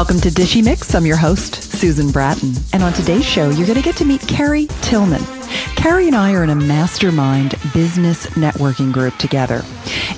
Welcome to Dishy Mix. I'm your host, Susan Bratton. And on today's show, you're going to get to meet Carrie Tillman. Carrie and I are in a mastermind business networking group together.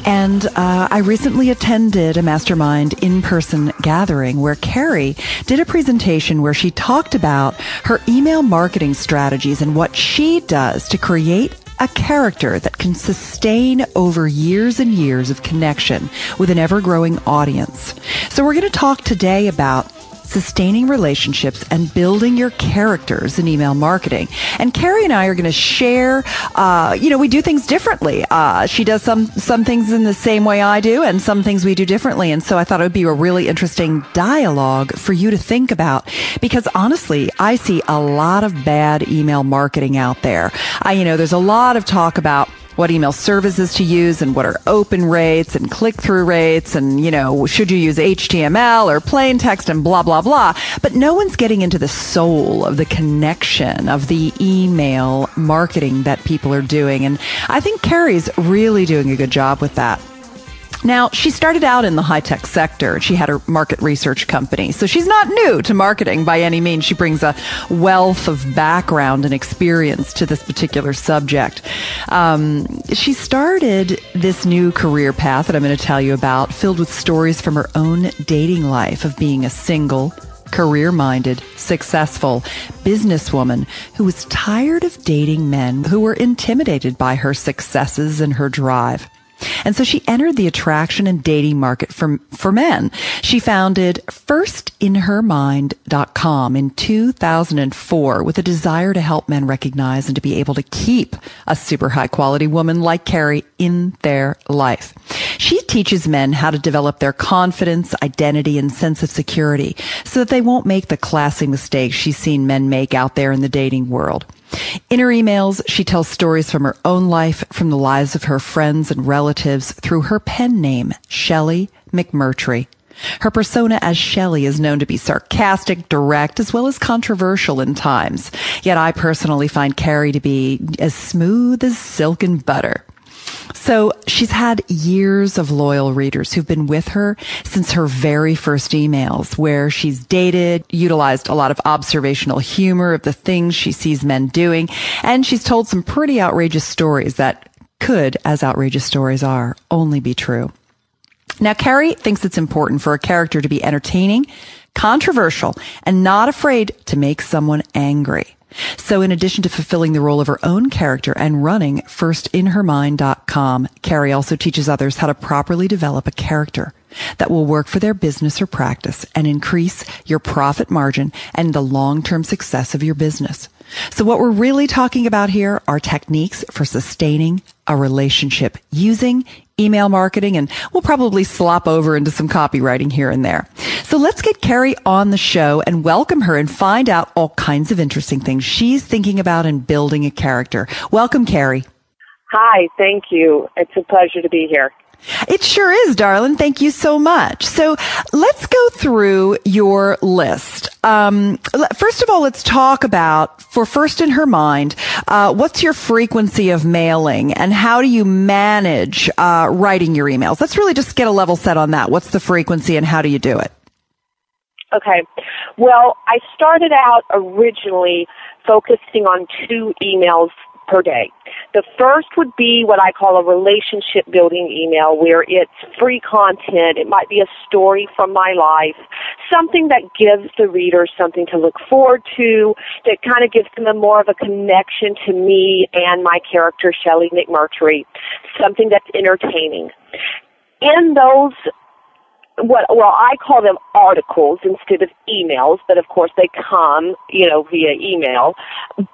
And uh, I recently attended a mastermind in person gathering where Carrie did a presentation where she talked about her email marketing strategies and what she does to create a character that can sustain over years and years of connection with an ever growing audience. So we're going to talk today about sustaining relationships and building your characters in email marketing. And Carrie and I are going to share, uh, you know, we do things differently. Uh, she does some, some things in the same way I do and some things we do differently. And so I thought it would be a really interesting dialogue for you to think about because honestly, I see a lot of bad email marketing out there. I, you know, there's a lot of talk about what email services to use and what are open rates and click through rates and, you know, should you use HTML or plain text and blah, blah, blah. But no one's getting into the soul of the connection of the email marketing that people are doing. And I think Carrie's really doing a good job with that. Now, she started out in the high tech sector. She had her market research company. So she's not new to marketing by any means. She brings a wealth of background and experience to this particular subject. Um, she started this new career path that I'm going to tell you about, filled with stories from her own dating life of being a single, career minded, successful businesswoman who was tired of dating men who were intimidated by her successes and her drive. And so she entered the attraction and dating market for, for men. She founded firstinhermind.com in 2004 with a desire to help men recognize and to be able to keep a super high quality woman like Carrie in their life. She teaches men how to develop their confidence, identity, and sense of security so that they won't make the classic mistakes she's seen men make out there in the dating world. In her emails, she tells stories from her own life, from the lives of her friends and relatives through her pen name, Shelley McMurtry. Her persona as Shelley is known to be sarcastic, direct, as well as controversial in times. Yet I personally find Carrie to be as smooth as silk and butter. So she's had years of loyal readers who've been with her since her very first emails, where she's dated, utilized a lot of observational humor of the things she sees men doing, and she's told some pretty outrageous stories that could, as outrageous stories are, only be true. Now, Carrie thinks it's important for a character to be entertaining, controversial, and not afraid to make someone angry. So in addition to fulfilling the role of her own character and running firstinhermind.com, Carrie also teaches others how to properly develop a character that will work for their business or practice and increase your profit margin and the long-term success of your business. So what we're really talking about here are techniques for sustaining a relationship using email marketing and we'll probably slop over into some copywriting here and there. So let's get Carrie on the show and welcome her and find out all kinds of interesting things she's thinking about in building a character. Welcome, Carrie. Hi, thank you. It's a pleasure to be here. It sure is, darling. Thank you so much. So let's go through your list. Um, first of all, let's talk about, for first in her mind, uh, what's your frequency of mailing and how do you manage uh, writing your emails? Let's really just get a level set on that. What's the frequency and how do you do it? Okay. Well, I started out originally focusing on two emails per day. The first would be what I call a relationship building email where it's free content. It might be a story from my life, something that gives the reader something to look forward to, that kind of gives them a more of a connection to me and my character, Shelley McMurtry, something that's entertaining. In those what well I call them articles instead of emails, but of course they come, you know, via email.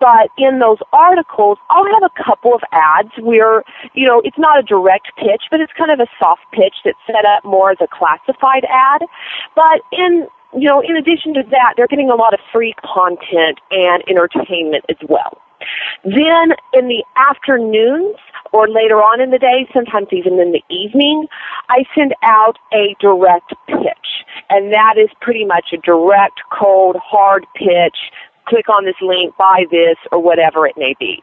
But in those articles, I'll have a couple of ads where, you know, it's not a direct pitch, but it's kind of a soft pitch that's set up more as a classified ad. But in you know, in addition to that, they're getting a lot of free content and entertainment as well. Then in the afternoons or later on in the day, sometimes even in the evening, I send out a direct pitch. And that is pretty much a direct, cold, hard pitch. Click on this link, buy this, or whatever it may be.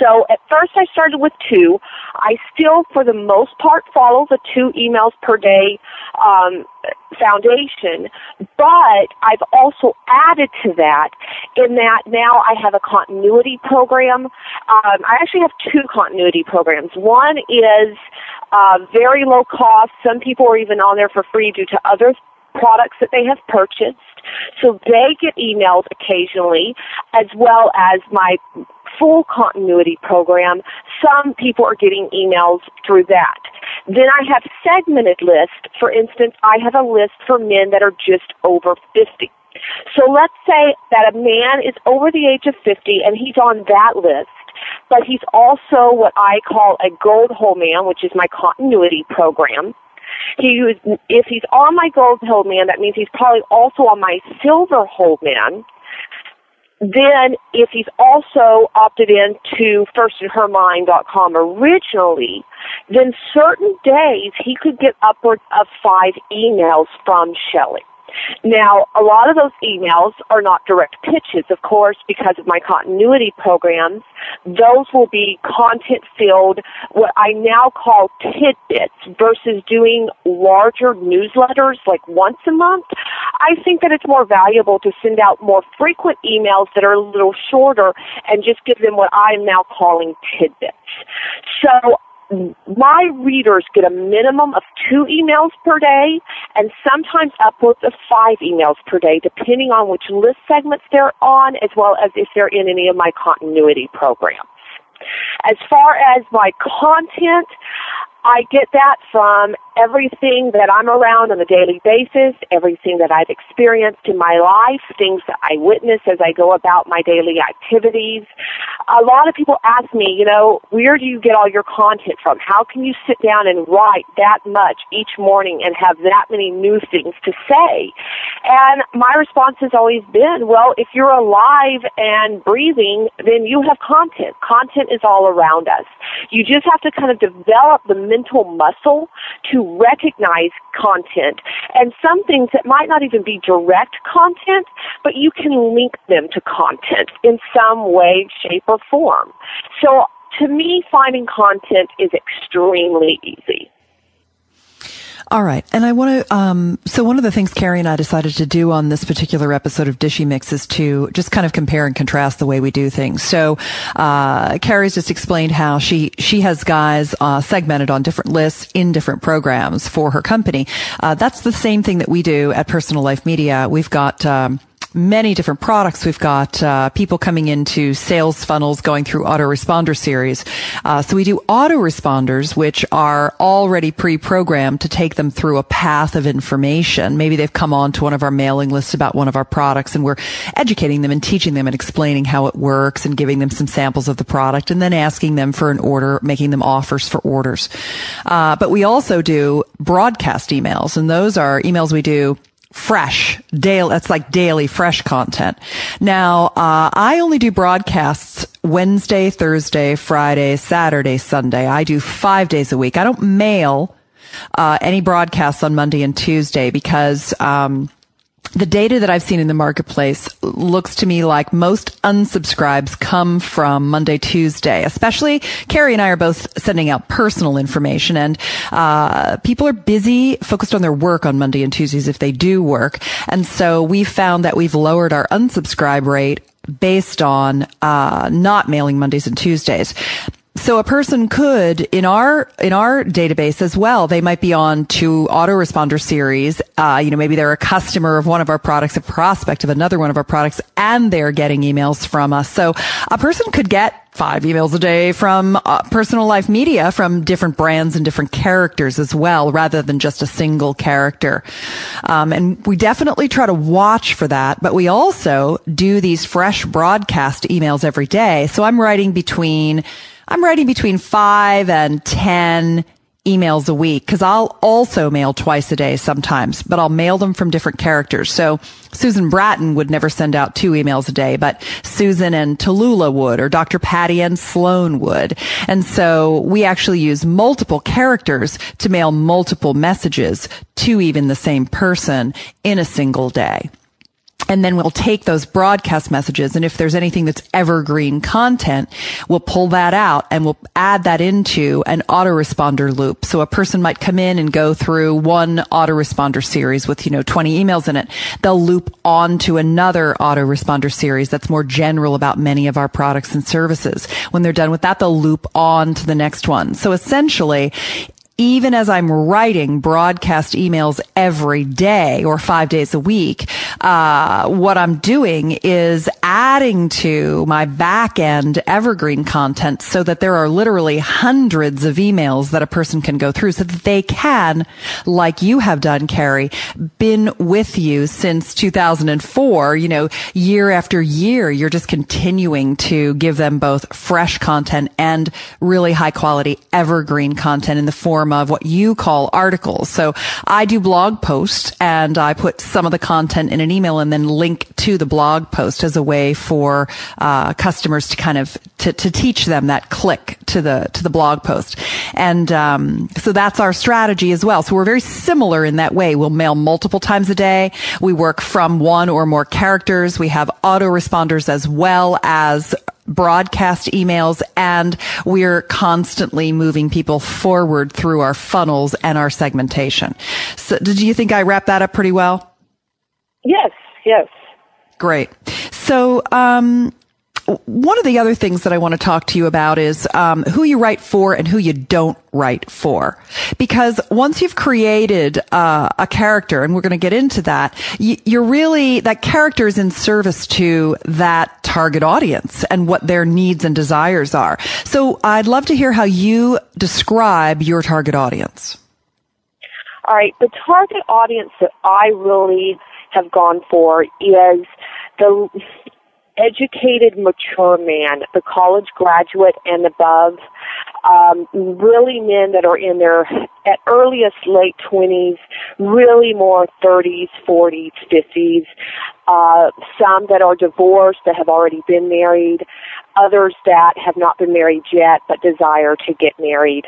So at first I started with two. I still, for the most part, follow the two emails per day um, foundation, but I've also added to that in that now I have a continuity program. Um, I actually have two continuity programs. One is uh, very low cost. Some people are even on there for free due to other products that they have purchased. So they get emails occasionally, as well as my full continuity program. Some people are getting emails through that. Then I have segmented lists. For instance, I have a list for men that are just over 50. So let's say that a man is over the age of 50 and he's on that list, but he's also what I call a gold hole man, which is my continuity program. He was, if he's on my gold hole man, that means he's probably also on my silver hole man. Then, if he's also opted in to firstinhermind.com originally, then certain days he could get upwards of five emails from Shelley. Now, a lot of those emails are not direct pitches, of course, because of my continuity programs. Those will be content filled, what I now call tidbits versus doing larger newsletters like once a month. I think that it's more valuable to send out more frequent emails that are a little shorter and just give them what I'm now calling tidbits. So my readers get a minimum of two emails per day and sometimes upwards of five emails per day, depending on which list segments they're on, as well as if they're in any of my continuity programs. As far as my content, I get that from everything that I'm around on a daily basis, everything that I've experienced in my life, things that I witness as I go about my daily activities. A lot of people ask me, you know, where do you get all your content from? How can you sit down and write that much each morning and have that many new things to say? And my response has always been, well, if you're alive and breathing, then you have content. Content is all around us. You just have to kind of develop the mental muscle to recognize content and some things that might not even be direct content, but you can link them to content in some way, shape, or form. So to me, finding content is extremely easy. All right. And I want to, um, so one of the things Carrie and I decided to do on this particular episode of Dishy Mix is to just kind of compare and contrast the way we do things. So, uh, Carrie's just explained how she, she has guys, uh, segmented on different lists in different programs for her company. Uh, that's the same thing that we do at Personal Life Media. We've got, um, many different products. We've got uh, people coming into sales funnels going through autoresponder series. Uh, so we do autoresponders, which are already pre-programmed to take them through a path of information. Maybe they've come on to one of our mailing lists about one of our products and we're educating them and teaching them and explaining how it works and giving them some samples of the product and then asking them for an order, making them offers for orders. Uh, but we also do broadcast emails and those are emails we do fresh daily that's like daily fresh content. Now uh, i only do broadcasts wednesday thursday friday saturday sunday. I do five days a week. I don't mail uh, any broadcasts on monday and tuesday because um, the data that I've seen in the marketplace looks to me like most unsubscribes come from Monday, Tuesday. Especially, Carrie and I are both sending out personal information, and uh, people are busy, focused on their work on Monday and Tuesdays if they do work. And so we found that we've lowered our unsubscribe rate based on uh, not mailing Mondays and Tuesdays so a person could in our in our database as well they might be on to autoresponder series. Uh, you know maybe they're a customer of one of our products a prospect of another one of our products and they're getting emails from us. So a person could get five emails a day from uh, personal life media from different brands and different characters as well rather than just a single character. Um, and we definitely try to watch for that but we also do these fresh broadcast emails every day. So i'm writing between I'm writing between five and 10 emails a week because I'll also mail twice a day sometimes, but I'll mail them from different characters. So Susan Bratton would never send out two emails a day, but Susan and Tallulah would, or Dr. Patti and Sloan would. And so we actually use multiple characters to mail multiple messages to even the same person in a single day. And then we'll take those broadcast messages and if there's anything that's evergreen content we'll pull that out and we'll add that into an autoresponder loop. So a person might come in and go through one autoresponder series with you know 20 emails in it. They'll loop on to another autoresponder series that's more general about many of our products and services. When they're done with that they'll loop on to the next one. So essentially even as I'm writing broadcast emails every day or five days a week, uh, what I'm doing is adding to my back end evergreen content so that there are literally hundreds of emails that a person can go through so that they can, like you have done, Carrie, been with you since 2004, you know, year after year, you're just continuing to give them both fresh content and really high quality evergreen content in the form form of what you call articles. So I do blog posts and I put some of the content in an email and then link to the blog post as a way for uh, customers to kind of to, to teach them that click to the to the blog post. And um, so that's our strategy as well. So we're very similar in that way. We'll mail multiple times a day. We work from one or more characters. We have autoresponders as well as broadcast emails and we're constantly moving people forward through our funnels and our segmentation. So did you think I wrapped that up pretty well? Yes, yes. Great. So, um, one of the other things that I want to talk to you about is um, who you write for and who you don't write for. Because once you've created uh, a character, and we're going to get into that, you're really that character is in service to that target audience and what their needs and desires are. So I'd love to hear how you describe your target audience. All right, the target audience that I really have gone for is the educated, mature man, the college graduate and above, um, really men that are in their at earliest late 20s, really more 30s, 40s, 50s, uh, some that are divorced that have already been married, others that have not been married yet but desire to get married,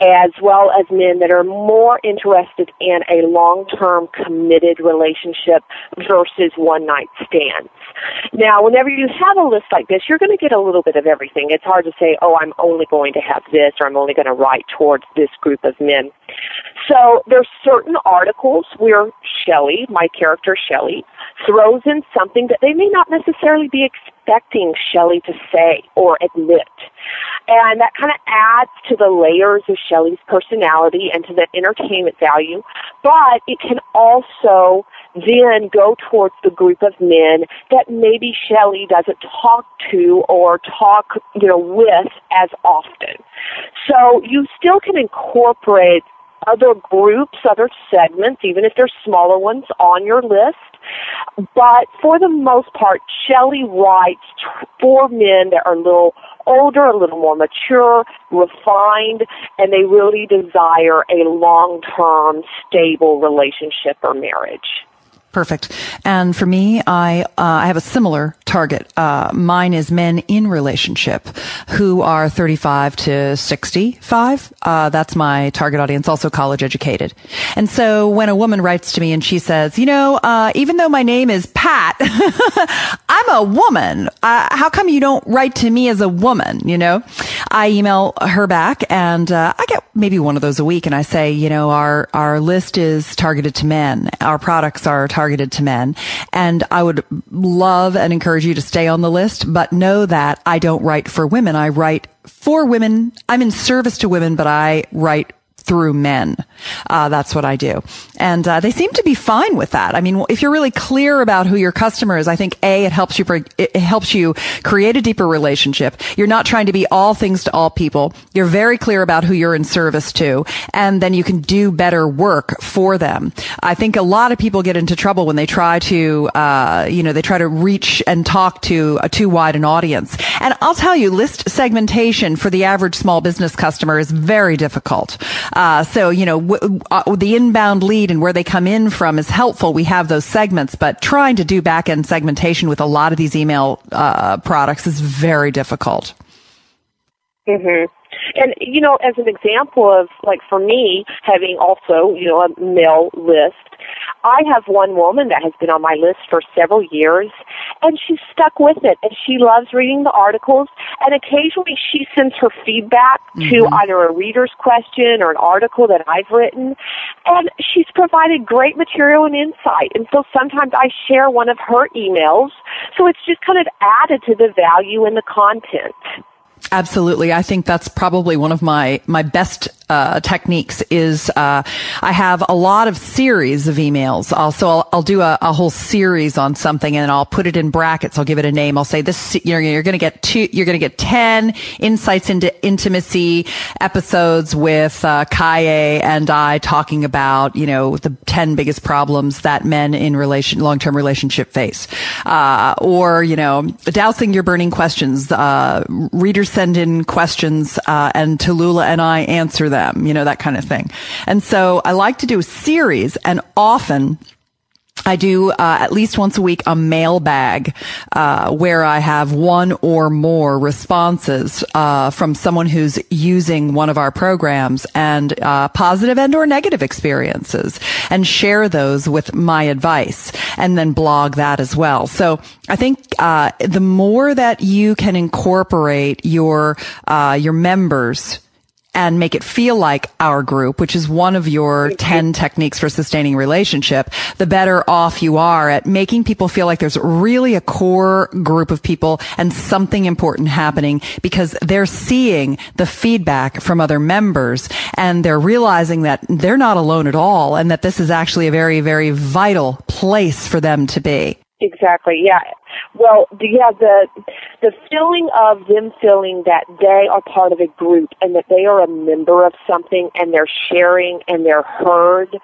as well as men that are more interested in a long-term committed relationship versus one-night stands. Now, whenever you have a list like this, you're going to get a little bit of everything. It's hard to say, oh, I'm only going to have this or I'm only going to write towards this group of men. So there's certain articles where Shelley, my character Shelley, throws in something that they may not necessarily be expecting Shelley to say or admit. And that kind of adds to the layers of Shelley's personality and to the entertainment value, but it can also then go towards the group of men that maybe Shelley doesn't talk to or talk, you know, with as often. So you still can incorporate other groups, other segments, even if they're smaller ones, on your list. But for the most part, Shelley writes for men that are a little older, a little more mature, refined, and they really desire a long-term, stable relationship or marriage. Perfect. And for me, I uh, I have a similar target. Uh, mine is men in relationship who are 35 to 65. Uh, that's my target audience. Also college educated. And so when a woman writes to me and she says, you know, uh, even though my name is Pat, I'm a woman. Uh, how come you don't write to me as a woman? You know, I email her back and uh, I get maybe one of those a week, and I say, you know, our our list is targeted to men. Our products are targeted targeted to men. And I would love and encourage you to stay on the list, but know that I don't write for women. I write for women. I'm in service to women, but I write through men. Uh, that's what I do. And uh, they seem to be fine with that. I mean, if you're really clear about who your customer is, I think A, it helps you, it helps you create a deeper relationship. You're not trying to be all things to all people. You're very clear about who you're in service to. And then you can do better work for them. I think a lot of people get into trouble when they try to, uh, you know, they try to reach and talk to a too wide an audience. And I'll tell you, list segmentation for the average small business customer is very difficult. Uh, so, you know, w- uh, the inbound lead and where they come in from is helpful. We have those segments, but trying to do back end segmentation with a lot of these email uh, products is very difficult. Mm-hmm. And you know, as an example of like for me having also you know a mail list, I have one woman that has been on my list for several years, and she's stuck with it, and she loves reading the articles, and occasionally she sends her feedback mm-hmm. to either a reader's question or an article that I've written, and she's provided great material and insight, and so sometimes I share one of her emails, so it's just kind of added to the value in the content. Absolutely. I think that's probably one of my, my best uh, techniques is uh, I have a lot of series of emails. Also, I'll, I'll do a, a, whole series on something and I'll put it in brackets. I'll give it a name. I'll say this. You're, you're going to get two. You're going to get ten insights into intimacy episodes with uh, Kaye and I talking about you know the ten biggest problems that men in relation long term relationship face, uh, or you know dousing your burning questions. Uh, readers send in questions uh, and Tallulah and I answer them them, you know, that kind of thing. And so I like to do a series and often I do uh, at least once a week a mailbag uh, where I have one or more responses uh, from someone who's using one of our programs and uh, positive and or negative experiences, and share those with my advice, and then blog that as well. So I think uh, the more that you can incorporate your uh, your members and make it feel like our group, which is one of your 10 techniques for sustaining relationship, the better off you are at making people feel like there's really a core group of people and something important happening because they're seeing the feedback from other members and they're realizing that they're not alone at all and that this is actually a very, very vital place for them to be. Exactly. Yeah. Well, yeah, the the feeling of them feeling that they are part of a group and that they are a member of something and they're sharing and they're heard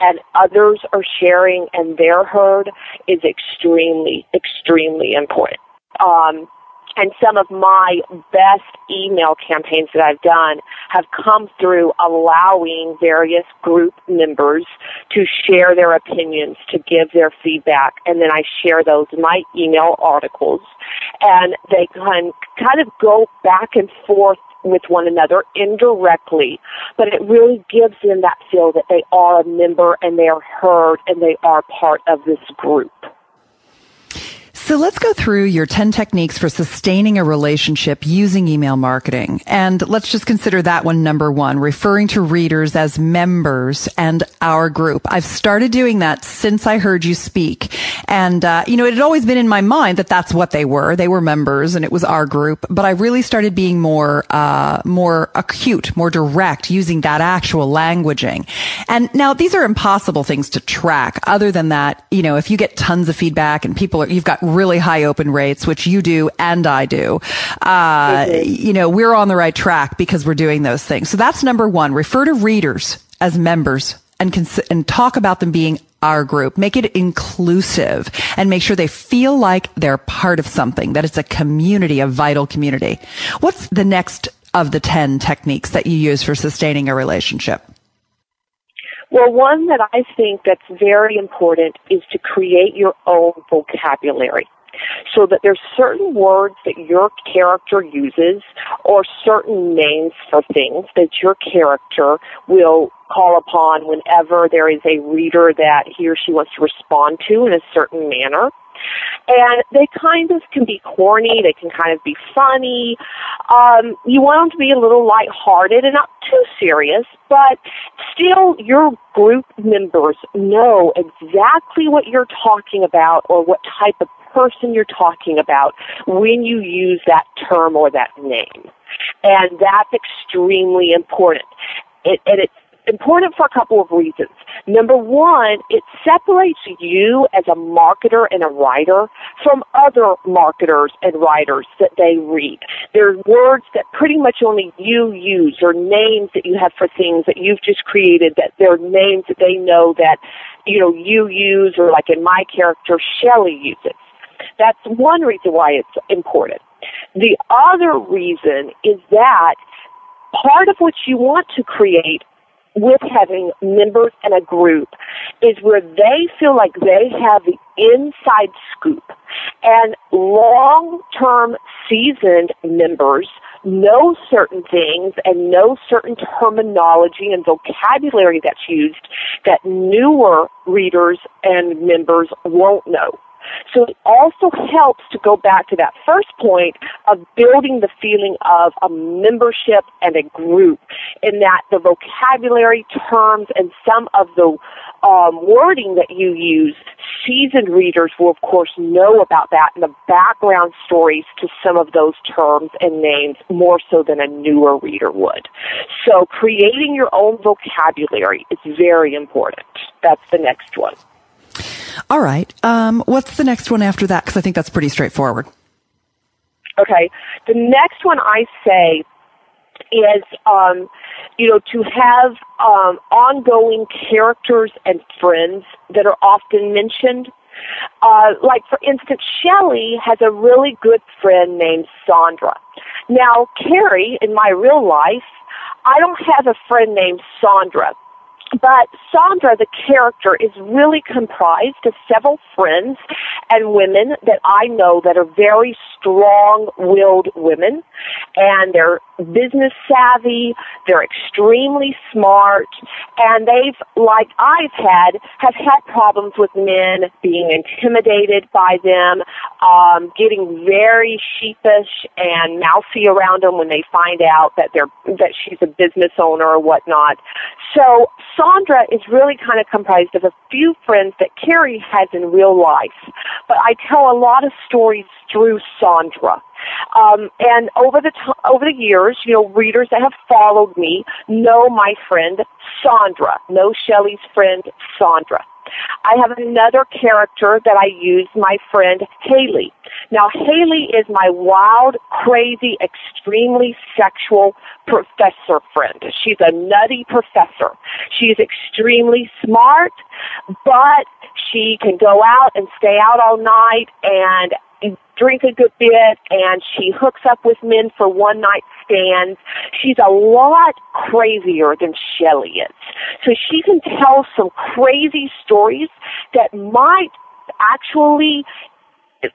and others are sharing and they're heard is extremely, extremely important. Um, and some of my best email campaigns that I've done have come through allowing various group members to share their opinions, to give their feedback, and then I share those in my email articles. And they can kind of go back and forth with one another indirectly, but it really gives them that feel that they are a member and they are heard and they are part of this group. So let's go through your 10 techniques for sustaining a relationship using email marketing. And let's just consider that one number one, referring to readers as members and our group. I've started doing that since I heard you speak. And, uh, you know, it had always been in my mind that that's what they were. They were members and it was our group. But I really started being more, uh, more acute, more direct using that actual languaging. And now these are impossible things to track. Other than that, you know, if you get tons of feedback and people are, you've got really high open rates, which you do and I do, uh, you know, we're on the right track because we're doing those things. So that's number one. Refer to readers as members and cons- and talk about them being our group. Make it inclusive and make sure they feel like they're part of something, that it's a community, a vital community. What's the next of the 10 techniques that you use for sustaining a relationship? Well, one that I think that's very important is to create your own vocabulary. So that there's certain words that your character uses or certain names for things that your character will call upon whenever there is a reader that he or she wants to respond to in a certain manner. And they kind of can be corny, they can kind of be funny. Um, you want them to be a little lighthearted and not too serious, but still your group members know exactly what you're talking about or what type of person you're talking about when you use that term or that name. And that's extremely important. It, and it's important for a couple of reasons. Number one, it separates you as a marketer and a writer from other marketers and writers that they read. There are words that pretty much only you use or names that you have for things that you've just created that they're names that they know that, you know, you use or like in my character, Shelley uses. That's one reason why it's important. The other reason is that part of what you want to create with having members in a group is where they feel like they have the inside scoop. And long-term seasoned members know certain things and know certain terminology and vocabulary that's used that newer readers and members won't know. So it also helps to go back to that first point of building the feeling of a membership and a group in that the vocabulary terms and some of the um, wording that you use, seasoned readers will of course know about that and the background stories to some of those terms and names more so than a newer reader would. So creating your own vocabulary is very important. That's the next one. All right. Um, what's the next one after that? Because I think that's pretty straightforward. Okay. The next one I say is, um, you know, to have um, ongoing characters and friends that are often mentioned. Uh, like, for instance, Shelley has a really good friend named Sandra. Now, Carrie, in my real life, I don't have a friend named Sandra, but Sandra, the character, is really comprised of several friends and women that I know that are very strong-willed women, and they're business savvy, they're extremely smart, and they've, like I've had, have had problems with men being intimidated by them, um, getting very sheepish and mousy around them when they find out that they're that she's a business owner or whatnot. So Sandra is really kind of comprised of a few friends that Carrie has in real life, but I tell a lot of stories through Sandra. Um, and over the t- over the years, you know, readers that have followed me know my friend Sandra, know Shelley's friend Sandra. I have another character that I use, my friend Haley. Now, Haley is my wild, crazy, extremely sexual professor friend. She's a nutty professor. She's extremely smart, but she can go out and stay out all night and drink a good bit and she hooks up with men for one night stands. She's a lot crazier than Shelley is. So she can tell some crazy stories that might actually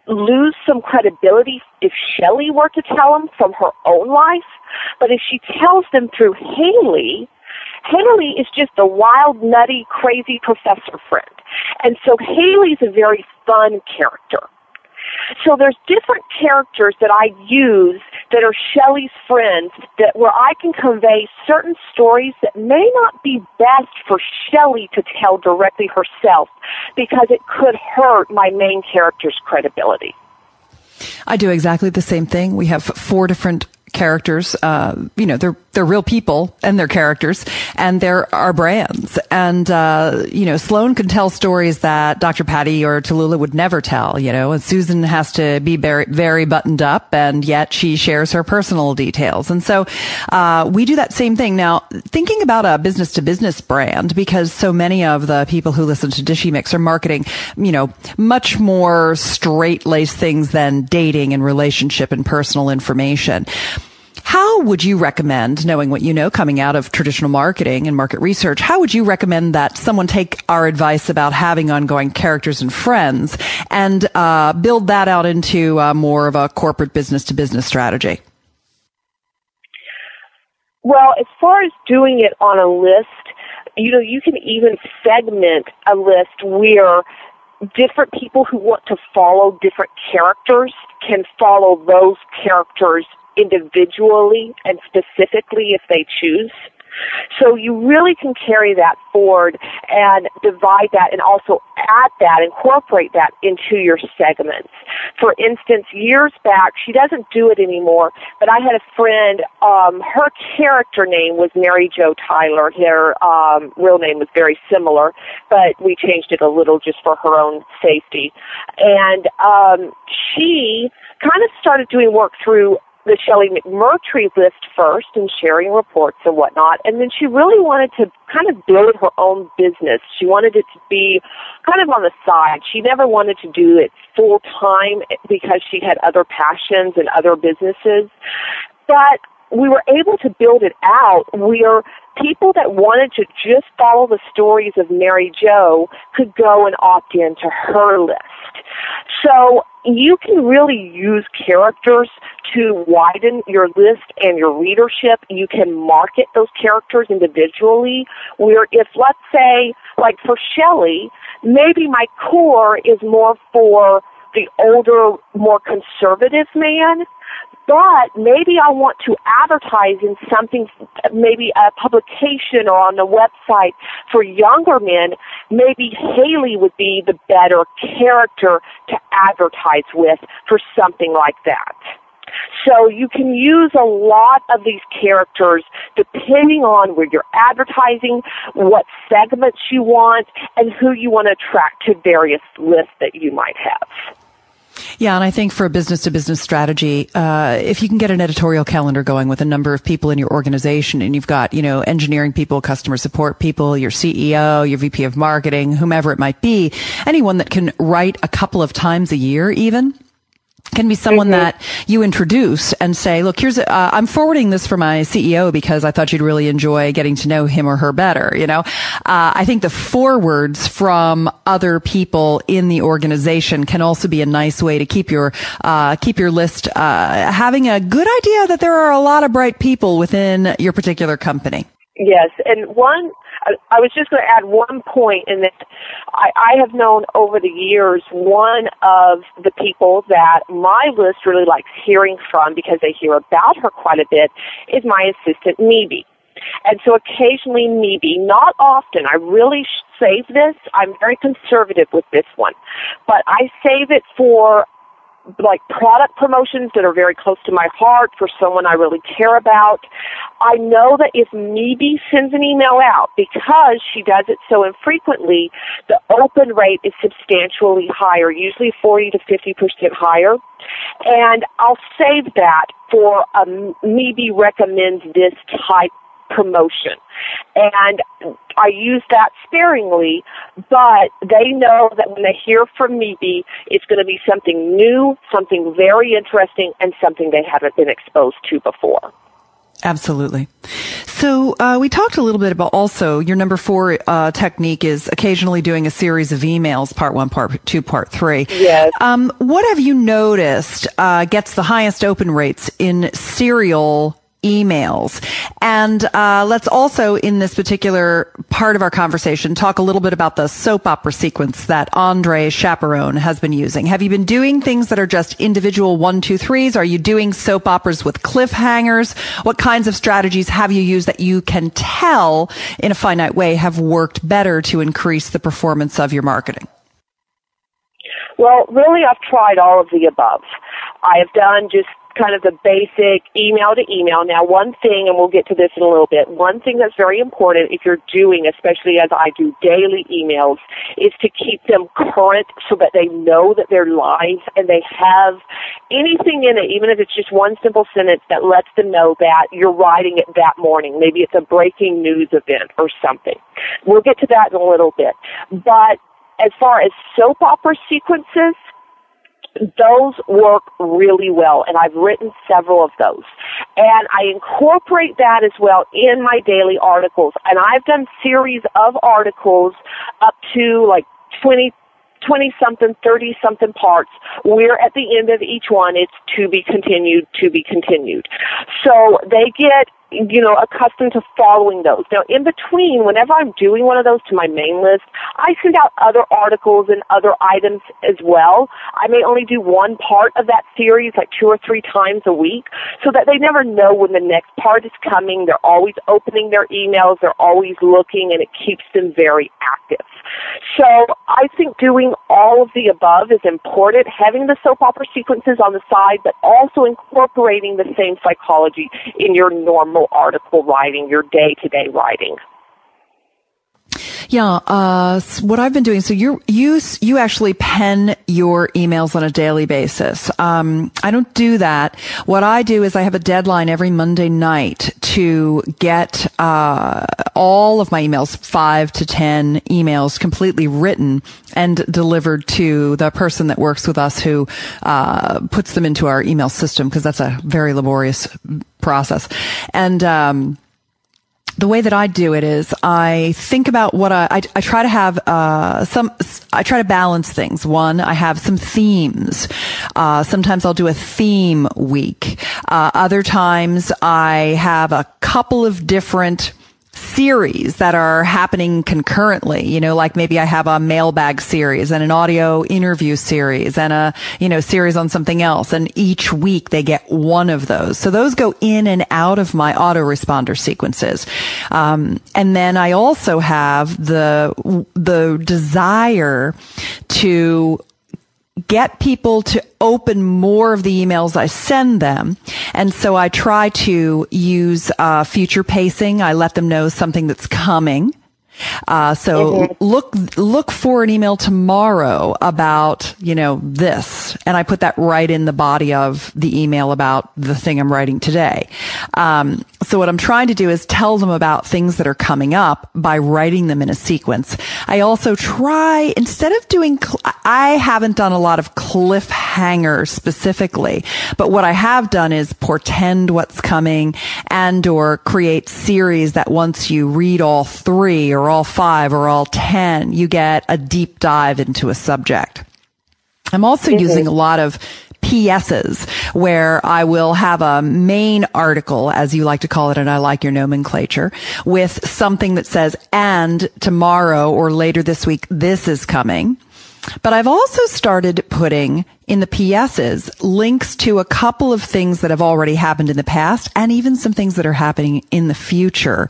lose some credibility if Shelley were to tell them from her own life. But if she tells them through Haley, Haley is just a wild, nutty, crazy professor friend. And so Haley's a very fun character. So there's different characters that I use that are Shelley's friends that where I can convey certain stories that may not be best for Shelley to tell directly herself because it could hurt my main character's credibility. I do exactly the same thing. We have four different characters. Uh, you know, they're they're real people and they're characters, and they're our brands. And uh, you know, Sloan can tell stories that Dr. Patti or Tallulah would never tell. You know, and Susan has to be very very buttoned up, and yet she shares her personal details. And so uh, we do that same thing now. Thinking about a business to business brand, because so many of the people who listen to Dishy Mix are marketing, you know, much more straight laced things than dating and relationship and personal information. How would you recommend, knowing what you know coming out of traditional marketing and market research, how would you recommend that someone take our advice about having ongoing characters and friends and uh, build that out into uh, more of a corporate business to business strategy? Well, as far as doing it on a list, you know, you can even segment a list where different people who want to follow different characters can follow those characters individually and specifically if they choose. So you really can carry that forward and divide that and also add that, incorporate that into your segments. For instance, years back, she doesn't do it anymore, but I had a friend, um, her character name was Mary Jo Tyler. Her um, real name was very similar, but we changed it a little just for her own safety. And um, she kind of started doing work through the Shelley McMurtry list first and sharing reports and whatnot. And then she really wanted to kind of build her own business. She wanted it to be kind of on the side. She never wanted to do it full time because she had other passions and other businesses. But we were able to build it out where people that wanted to just follow the stories of Mary Jo could go and opt in to her list. So you can really use characters to widen your list and your readership. You can market those characters individually. Where if, let's say, like for Shelley, maybe my core is more for the older, more conservative man, but maybe I want to advertise in something, maybe a publication or on the website for younger men. Maybe Haley would be the better character to advertise with for something like that. So you can use a lot of these characters depending on where you're advertising, what segments you want, and who you want to attract to various lists that you might have. Yeah, and I think for a business to business strategy, uh, if you can get an editorial calendar going with a number of people in your organization and you've got, you know, engineering people, customer support people, your CEO, your VP of marketing, whomever it might be, anyone that can write a couple of times a year even, can be someone mm-hmm. that you introduce and say, look, here's, uh, I'm forwarding this for my CEO because I thought you'd really enjoy getting to know him or her better. You know, uh, I think the forwards from other people in the organization can also be a nice way to keep your, uh, keep your list, uh, having a good idea that there are a lot of bright people within your particular company. Yes, and one, I was just going to add one point in that I, I have known over the years one of the people that my list really likes hearing from because they hear about her quite a bit is my assistant Mebe. And so occasionally Mebe, not often, I really save this. I'm very conservative with this one. But I save it for like product promotions that are very close to my heart for someone I really care about. I know that if Mebe sends an email out, because she does it so infrequently, the open rate is substantially higher, usually 40 to 50% higher. And I'll save that for a Mebe recommends this type promotion. And I use that sparingly, but they know that when they hear from Mebe, it's going to be something new, something very interesting, and something they haven't been exposed to before. Absolutely. So uh, we talked a little bit about also your number four uh, technique is occasionally doing a series of emails, part one, part two, part three. Yes. Um, what have you noticed uh, gets the highest open rates in serial emails. And uh, let's also, in this particular part of our conversation, talk a little bit about the soap opera sequence that Andre Chaperon has been using. Have you been doing things that are just individual one, two, threes? Are you doing soap operas with cliffhangers? What kinds of strategies have you used that you can tell in a finite way have worked better to increase the performance of your marketing? Well, really, I've tried all of the above. I have done just kind of the basic email to email. Now, one thing, and we'll get to this in a little bit, one thing that's very important if you're doing, especially as I do daily emails, is to keep them current so that they know that they're live and they have anything in it, even if it's just one simple sentence that lets them know that you're writing it that morning. Maybe it's a breaking news event or something. We'll get to that in a little bit. But as far as soap opera sequences, those work really well, and I've written several of those. And I incorporate that as well in my daily articles. And I've done series of articles up to like 20, 20 something, 30 something parts where at the end of each one it's to be continued, to be continued. So they get you know, accustomed to following those. Now, in between, whenever I'm doing one of those to my main list, I send out other articles and other items as well. I may only do one part of that series like two or three times a week so that they never know when the next part is coming. They're always opening their emails. They're always looking and it keeps them very active. So I think doing all of the above is important, having the soap opera sequences on the side, but also incorporating the same psychology in your normal article writing, your day to day writing. Yeah, uh, what I've been doing. So you you you actually pen your emails on a daily basis. Um, I don't do that. What I do is I have a deadline every Monday night to get uh, all of my emails, five to ten emails, completely written and delivered to the person that works with us who uh, puts them into our email system because that's a very laborious process. And um, the way that I do it is I think about what I, I, I try to have, uh, some, I try to balance things. One, I have some themes. Uh, sometimes I'll do a theme week. Uh, other times I have a couple of different series that are happening concurrently. You know, like maybe I have a mailbag series and an audio interview series and a, you know, series on something else. And each week they get one of those. So those go in and out of my autoresponder sequences. Um, and then I also have the, the desire to get people to open more of the emails I send them. And so I try to use uh, future pacing. I let them know something that's coming. Uh, so mm-hmm. look, look for an email tomorrow about, you know, this. And I put that right in the body of the email about the thing I'm writing today. Um, so what I'm trying to do is tell them about things that are coming up by writing them in a sequence. I also try, instead of doing, cl- I haven't done a lot of cliffhanger specifically, but what I have done is portend what's coming and or create series that once you read all three or all five or all 10, you get a deep dive into a subject. I'm also mm-hmm. using a lot of PSs where I will have a main article, as you like to call it, and I like your nomenclature, with something that says, and tomorrow or later this week, this is coming. But I've also started putting in the PSs links to a couple of things that have already happened in the past and even some things that are happening in the future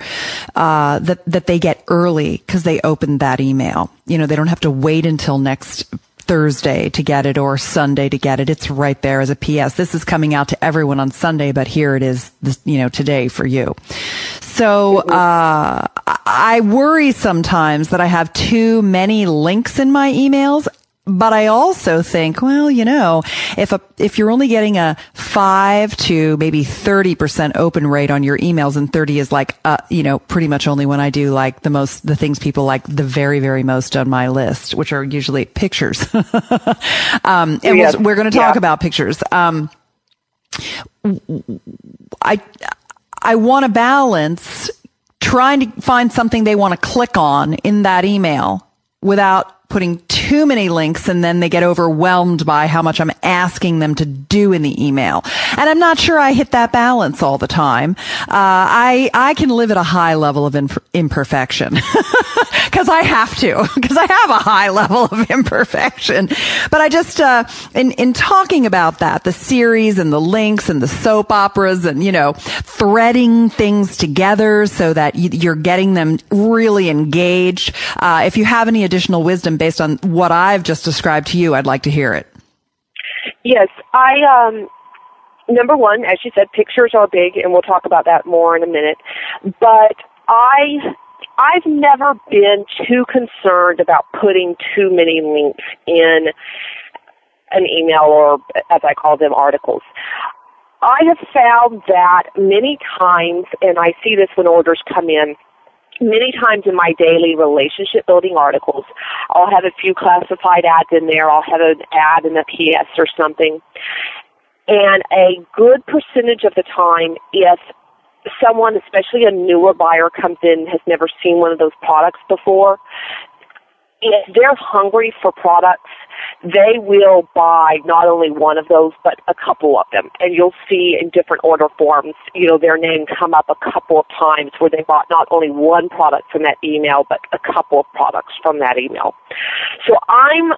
uh, that that they get early because they opened that email. You know, they don't have to wait until next Thursday to get it or Sunday to get it. It's right there as a PS. This is coming out to everyone on Sunday, but here it is, this, you know, today for you. So, uh, I worry sometimes that I have too many links in my emails but I also think, well, you know, if a, if you're only getting a five to maybe 30% open rate on your emails and 30 is like, uh, you know, pretty much only when I do like the most, the things people like the very, very most on my list, which are usually pictures. um, and we we are going to talk yeah. about pictures. Um, I, I want to balance trying to find something they want to click on in that email without putting too many links and then they get overwhelmed by how much I'm asking them to do in the email. And I'm not sure I hit that balance all the time. Uh, I, I can live at a high level of imperfection because I have to, because I have a high level of imperfection. But I just, uh, in, in talking about that, the series and the links and the soap operas and, you know, threading things together so that you, are getting them really engaged. Uh, if you have any additional wisdom based on what I've just described to you, I'd like to hear it. Yes, I um number one, as you said, pictures are big and we'll talk about that more in a minute. But I I've never been too concerned about putting too many links in an email or as I call them articles. I have found that many times, and I see this when orders come in, many times in my daily relationship building articles, I'll have a few classified ads in there. I'll have an ad in the PS or something. And a good percentage of the time, if someone, especially a newer buyer comes in, has never seen one of those products before, if they're hungry for products, they will buy not only one of those, but a couple of them. And you'll see in different order forms, you know, their name come up a couple of times where they bought not only one product from that email, but a couple of products from that email. So I'm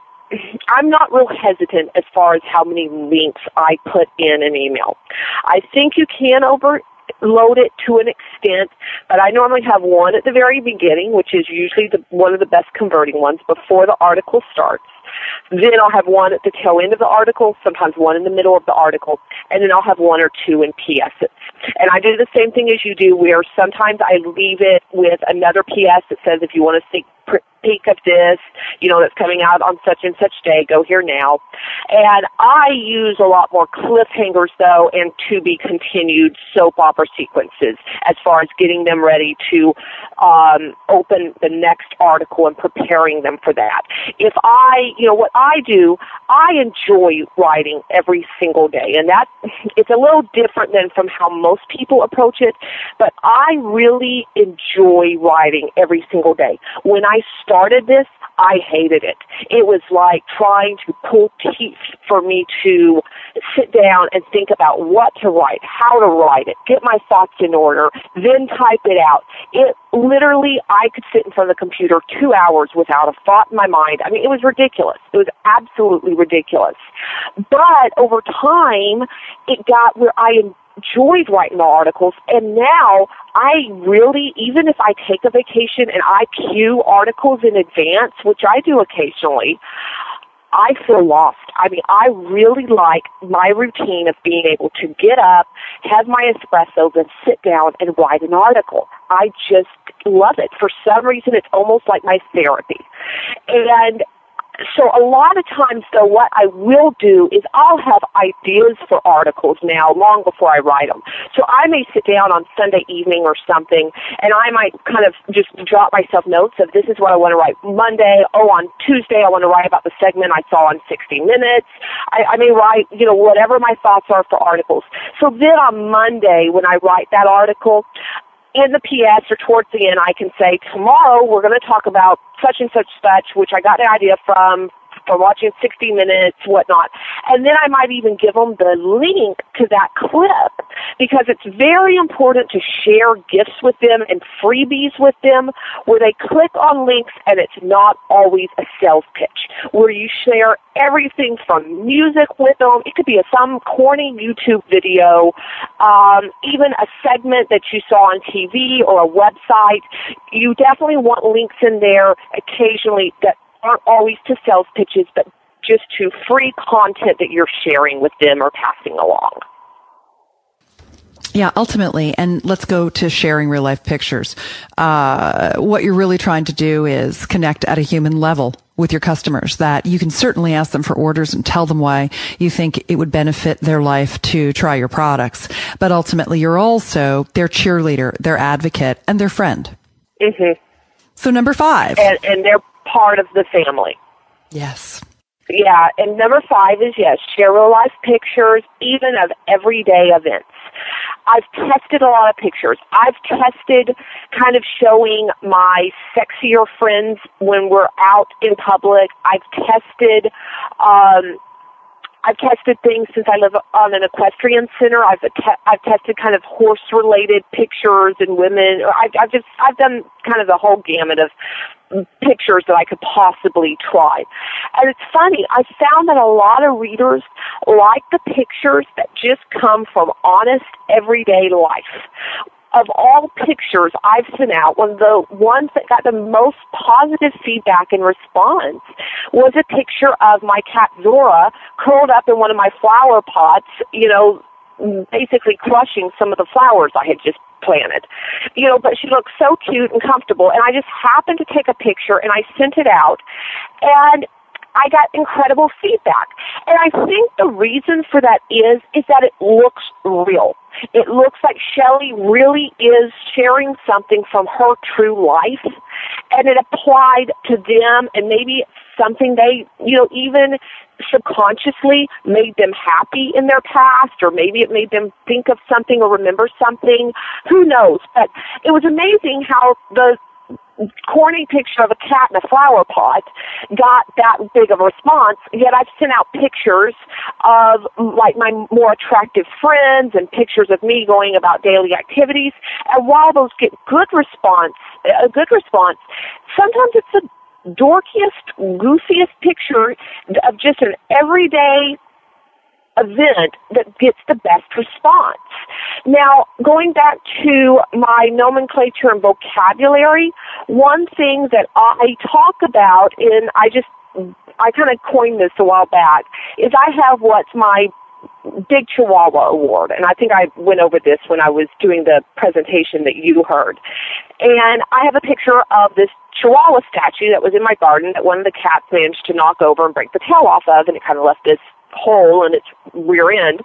I'm not real hesitant as far as how many links I put in an email. I think you can over load it to an extent, but I normally have one at the very beginning, which is usually the, one of the best converting ones before the article starts. Then I'll have one at the tail end of the article, sometimes one in the middle of the article, and then I'll have one or two in PSs. And I do the same thing as you do where sometimes I leave it with another PS that says if you want to see peek of this, you know, that's coming out on such and such day. Go here now. And I use a lot more cliffhangers though and to be continued soap opera sequences as far as getting them ready to um, open the next article and preparing them for that. If I, you know, what I do, I enjoy writing every single day, and that it's a little different than from how most people approach it, but I really enjoy writing every single day. When I started this, I hated it. It was like trying to pull teeth for me to sit down and think about what to write, how to write it, get my thoughts in order, then type it out. It literally, I could sit in front of the computer two hours without a thought in my mind. I mean, it was ridiculous. It was absolutely ridiculous. But over time, it got where I enjoyed writing the articles and now I really, even if I take a vacation and I queue articles in advance, which I do occasionally, I feel lost. I mean, I really like my routine of being able to get up, have my espresso, and sit down and write an article. I just love it. For some reason, it's almost like my therapy. And so a lot of times though what I will do is I'll have ideas for articles now long before I write them. So I may sit down on Sunday evening or something and I might kind of just drop myself notes of this is what I want to write Monday. Oh, on Tuesday I want to write about the segment I saw on 60 Minutes. I, I may write, you know, whatever my thoughts are for articles. So then on Monday when I write that article, in the PS or towards the end, I can say, tomorrow we're going to talk about such and such such, which I got the idea from for watching 60 Minutes, whatnot. And then I might even give them the link to that clip because it's very important to share gifts with them and freebies with them where they click on links and it's not always a sales pitch, where you share everything from music with them. It could be a, some corny YouTube video, um, even a segment that you saw on TV or a website. You definitely want links in there occasionally that aren't always to sales pitches, but just to free content that you're sharing with them or passing along. Yeah, ultimately, and let's go to sharing real life pictures. Uh, what you're really trying to do is connect at a human level with your customers that you can certainly ask them for orders and tell them why you think it would benefit their life to try your products. But ultimately, you're also their cheerleader, their advocate, and their friend. Mm-hmm. So number five. And, and they're part of the family. Yes. Yeah, and number five is yes, share real life pictures, even of everyday events. I've tested a lot of pictures. I've tested kind of showing my sexier friends when we're out in public. I've tested um, I've tested things since I live on an equestrian center. I've te- I've tested kind of horse related pictures and women. I've, I've just I've done kind of the whole gamut of pictures that I could possibly try. And it's funny, I found that a lot of readers like the pictures that just come from honest everyday life of all pictures I've sent out, one of the ones that got the most positive feedback and response was a picture of my cat Zora curled up in one of my flower pots, you know, basically crushing some of the flowers I had just planted. You know, but she looked so cute and comfortable and I just happened to take a picture and I sent it out and I got incredible feedback. And I think the reason for that is, is that it looks real. It looks like Shelley really is sharing something from her true life and it applied to them and maybe something they, you know, even subconsciously made them happy in their past or maybe it made them think of something or remember something. Who knows? But it was amazing how the corny picture of a cat in a flower pot got that big of a response. Yet I've sent out pictures of like my more attractive friends and pictures of me going about daily activities. And while those get good response, a good response, sometimes it's the dorkiest, goofiest picture of just an everyday event that gets the best response. Now, going back to my nomenclature and vocabulary, one thing that I talk about in, I just, I kind of coined this a while back, is I have what's my Big Chihuahua Award, and I think I went over this when I was doing the presentation that you heard. And I have a picture of this Chihuahua statue that was in my garden that one of the cats managed to knock over and break the tail off of, and it kind of left this hole in its rear end.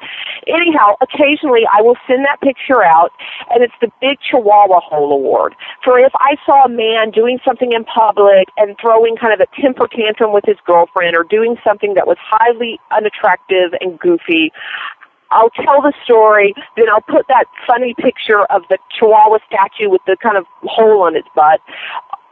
Anyhow, occasionally I will send that picture out and it's the Big Chihuahua Hole Award. For if I saw a man doing something in public and throwing kind of a temper tantrum with his girlfriend or doing something that was highly unattractive and goofy, I'll tell the story, then I'll put that funny picture of the Chihuahua statue with the kind of hole on its butt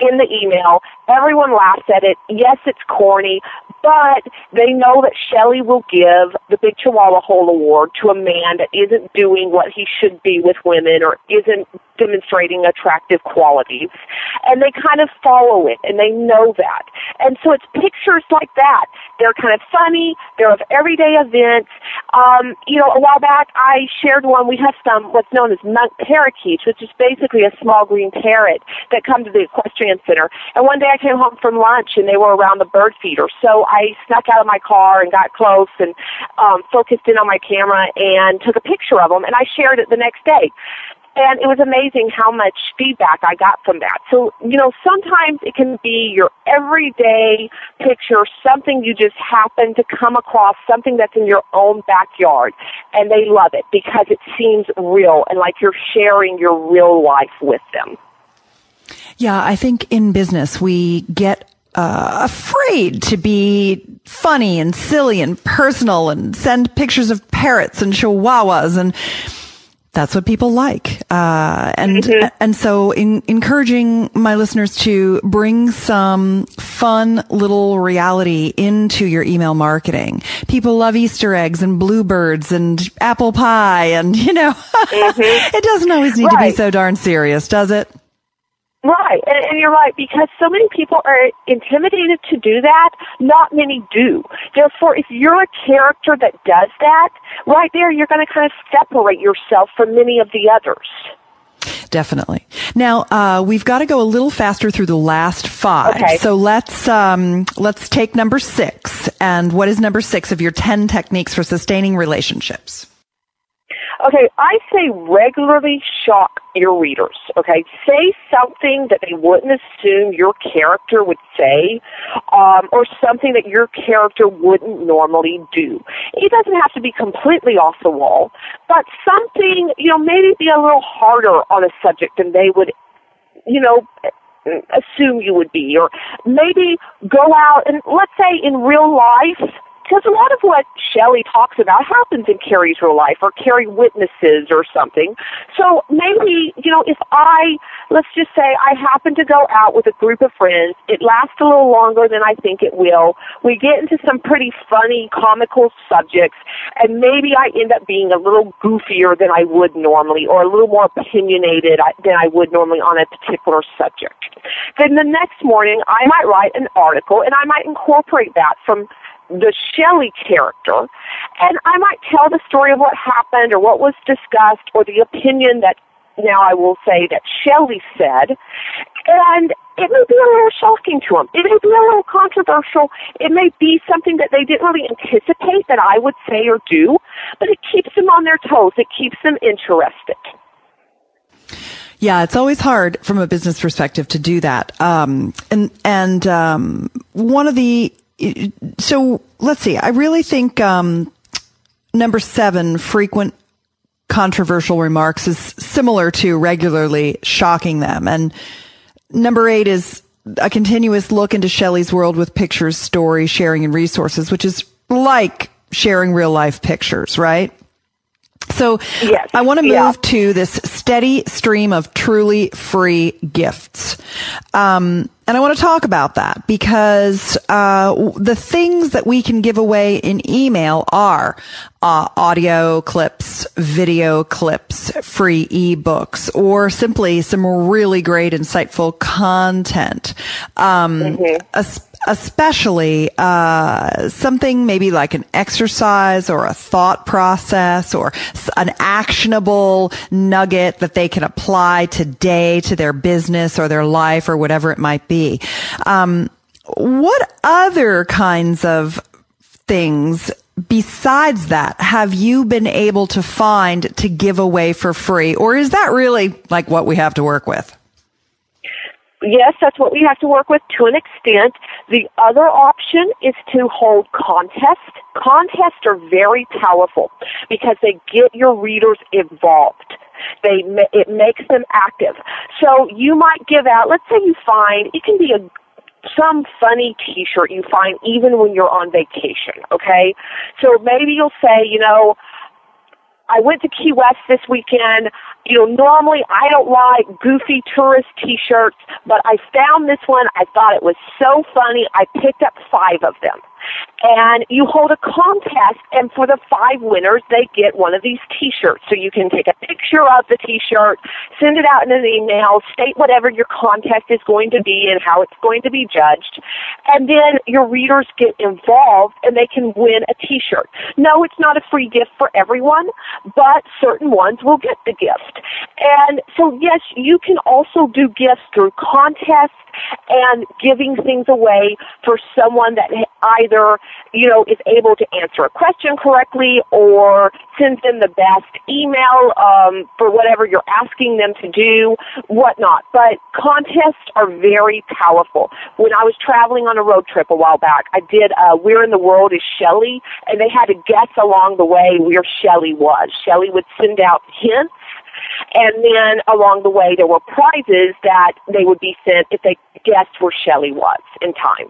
in the email. Everyone laughs at it. Yes, it's corny, but they know that Shelley will give the Big Chihuahua Hole Award to a man that isn't doing what he should be with women or isn't demonstrating attractive qualities. And they kind of follow it and they know that. And so it's pictures like that. They're kind of funny. They're of everyday events. Um, you know, a while back I shared one. We have some what's known as monk parakeets, which is basically a small green parrot that come to the equestrian center. And one day I came home from lunch and they were around the bird feeder. So I snuck out of my car and got close and um, focused in on my camera and took a picture of them and I shared it the next day and it was amazing how much feedback I got from that. So, you know, sometimes it can be your everyday picture, something you just happen to come across, something that's in your own backyard, and they love it because it seems real and like you're sharing your real life with them. Yeah, I think in business we get uh, afraid to be funny and silly and personal and send pictures of parrots and chihuahuas and that's what people like. Uh, and, mm-hmm. and so in, encouraging my listeners to bring some fun little reality into your email marketing. People love Easter eggs and bluebirds and apple pie and, you know, mm-hmm. it doesn't always need right. to be so darn serious, does it? Right, and, and you're right because so many people are intimidated to do that. Not many do. Therefore, if you're a character that does that, right there, you're going to kind of separate yourself from many of the others. Definitely. Now uh, we've got to go a little faster through the last five. Okay. So let's um, let's take number six. And what is number six of your ten techniques for sustaining relationships? Okay, I say regularly shock your readers. Okay, say something that they wouldn't assume your character would say, um, or something that your character wouldn't normally do. It doesn't have to be completely off the wall, but something, you know, maybe be a little harder on a subject than they would, you know, assume you would be, or maybe go out and let's say in real life because a lot of what Shelley talks about happens in Carrie's real life or Carrie witnesses or something. So maybe, you know, if I, let's just say I happen to go out with a group of friends, it lasts a little longer than I think it will. We get into some pretty funny, comical subjects, and maybe I end up being a little goofier than I would normally or a little more opinionated than I would normally on a particular subject. Then the next morning, I might write an article and I might incorporate that from the Shelley character, and I might tell the story of what happened or what was discussed or the opinion that now I will say that Shelley said, and it may be a little shocking to them. It may be a little controversial. It may be something that they didn't really anticipate that I would say or do, but it keeps them on their toes. It keeps them interested. Yeah, it's always hard from a business perspective to do that. Um, and and um, one of the so let's see. I really think um, number seven, frequent controversial remarks, is similar to regularly shocking them. And number eight is a continuous look into Shelley's world with pictures, stories, sharing, and resources, which is like sharing real life pictures, right? So yes. I want to move yeah. to this steady stream of truly free gifts. Um, and I want to talk about that because uh, the things that we can give away in email are uh, audio clips, video clips, free ebooks, or simply some really great, insightful content. Um, mm-hmm especially uh, something maybe like an exercise or a thought process or an actionable nugget that they can apply today to their business or their life or whatever it might be. Um, what other kinds of things besides that have you been able to find to give away for free? Or is that really like what we have to work with? Yes, that's what we have to work with to an extent. The other option is to hold contests. Contests are very powerful because they get your readers involved. They it makes them active. So you might give out. Let's say you find it can be a some funny t-shirt you find even when you're on vacation, okay? So maybe you'll say, you know, I went to Key West this weekend. You know, normally I don't like goofy tourist t-shirts, but I found this one. I thought it was so funny. I picked up five of them. And you hold a contest and for the five winners they get one of these t-shirts. So you can take a picture of the t-shirt send it out in an email state whatever your contest is going to be and how it's going to be judged. And then your readers get involved and they can win a t-shirt. No it's not a free gift for everyone but certain ones will get the gift and so yes you can also do gifts through contests and giving things away for someone that either, you know, is able to answer a question correctly or sends them the best email um, for whatever you're asking them to do, whatnot. But contests are very powerful. When I was traveling on a road trip a while back, I did uh, Where in the World is Shelley? And they had to guess along the way where Shelley was. Shelley would send out hints and then along the way, there were prizes that they would be sent if they guessed where Shelley was in time.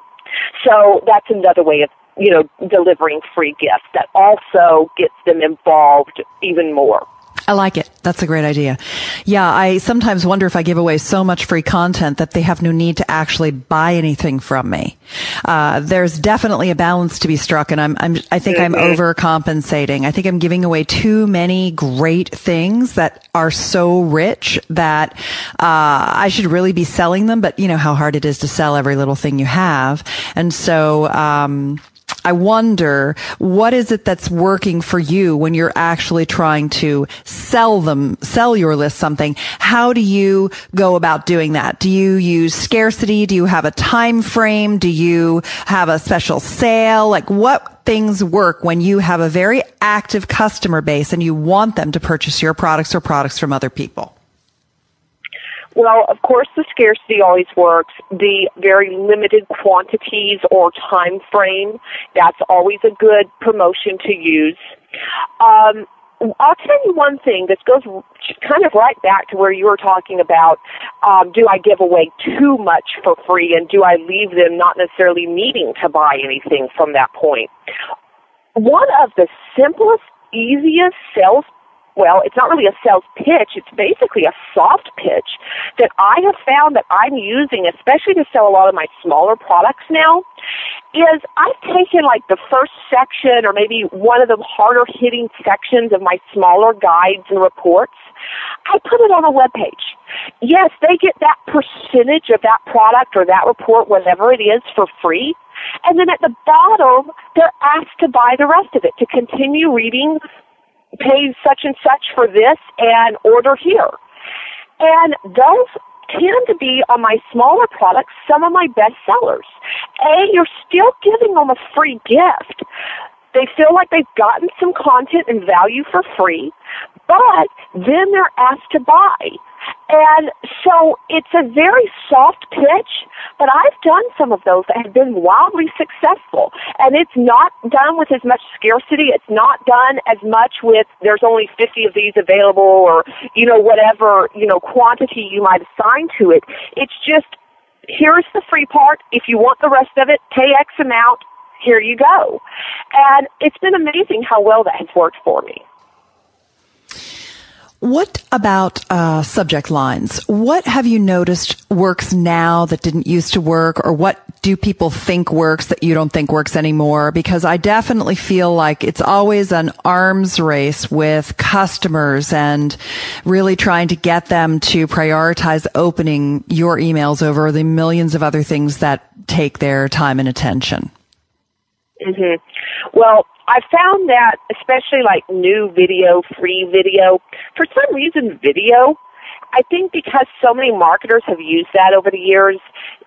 So that's another way of, you know, delivering free gifts that also gets them involved even more. I like it. That's a great idea. Yeah, I sometimes wonder if I give away so much free content that they have no need to actually buy anything from me. Uh, there's definitely a balance to be struck, and I'm, I'm I think mm-hmm. I'm overcompensating. I think I'm giving away too many great things that are so rich that uh, I should really be selling them. But you know how hard it is to sell every little thing you have, and so. Um, I wonder what is it that's working for you when you're actually trying to sell them, sell your list something. How do you go about doing that? Do you use scarcity? Do you have a time frame? Do you have a special sale? Like what things work when you have a very active customer base and you want them to purchase your products or products from other people? Well, of course, the scarcity always works. The very limited quantities or time frame, that's always a good promotion to use. Um, I'll tell you one thing. This goes kind of right back to where you were talking about um, do I give away too much for free and do I leave them not necessarily needing to buy anything from that point? One of the simplest, easiest sales well, it's not really a sales pitch, it's basically a soft pitch that I have found that I'm using, especially to sell a lot of my smaller products now, is I've taken like the first section or maybe one of the harder hitting sections of my smaller guides and reports. I put it on a web page. Yes, they get that percentage of that product or that report, whatever it is, for free. And then at the bottom, they're asked to buy the rest of it, to continue reading pay such and such for this and order here. And those tend to be on my smaller products some of my best sellers. A, you're still giving them a free gift. They feel like they've gotten some content and value for free, but then they're asked to buy. And so it's a very soft pitch, but I've done some of those that have been wildly successful. And it's not done with as much scarcity. It's not done as much with there's only 50 of these available or, you know, whatever, you know, quantity you might assign to it. It's just, here's the free part. If you want the rest of it, pay X amount. Here you go. And it's been amazing how well that has worked for me. What about uh, subject lines? What have you noticed works now that didn't used to work, or what do people think works that you don't think works anymore? Because I definitely feel like it's always an arms race with customers and really trying to get them to prioritize opening your emails over the millions of other things that take their time and attention. Mm-hmm. Well, I found that especially like new video, free video, for some reason video, I think because so many marketers have used that over the years,